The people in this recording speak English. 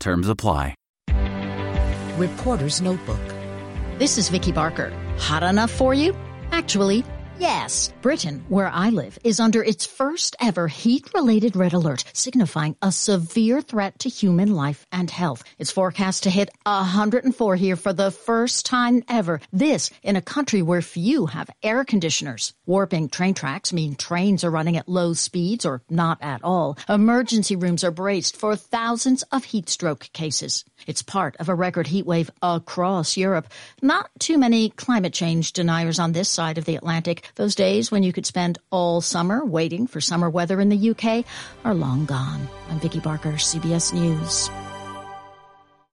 Terms apply. Reporter's Notebook. This is Vicki Barker. Hot enough for you? Actually, Yes, Britain, where I live, is under its first ever heat-related red alert, signifying a severe threat to human life and health. It's forecast to hit 104 here for the first time ever. This in a country where few have air conditioners. Warping train tracks mean trains are running at low speeds or not at all. Emergency rooms are braced for thousands of heat stroke cases. It's part of a record heat wave across Europe. Not too many climate change deniers on this side of the Atlantic. Those days when you could spend all summer waiting for summer weather in the UK are long gone. I'm Vicki Barker, CBS News.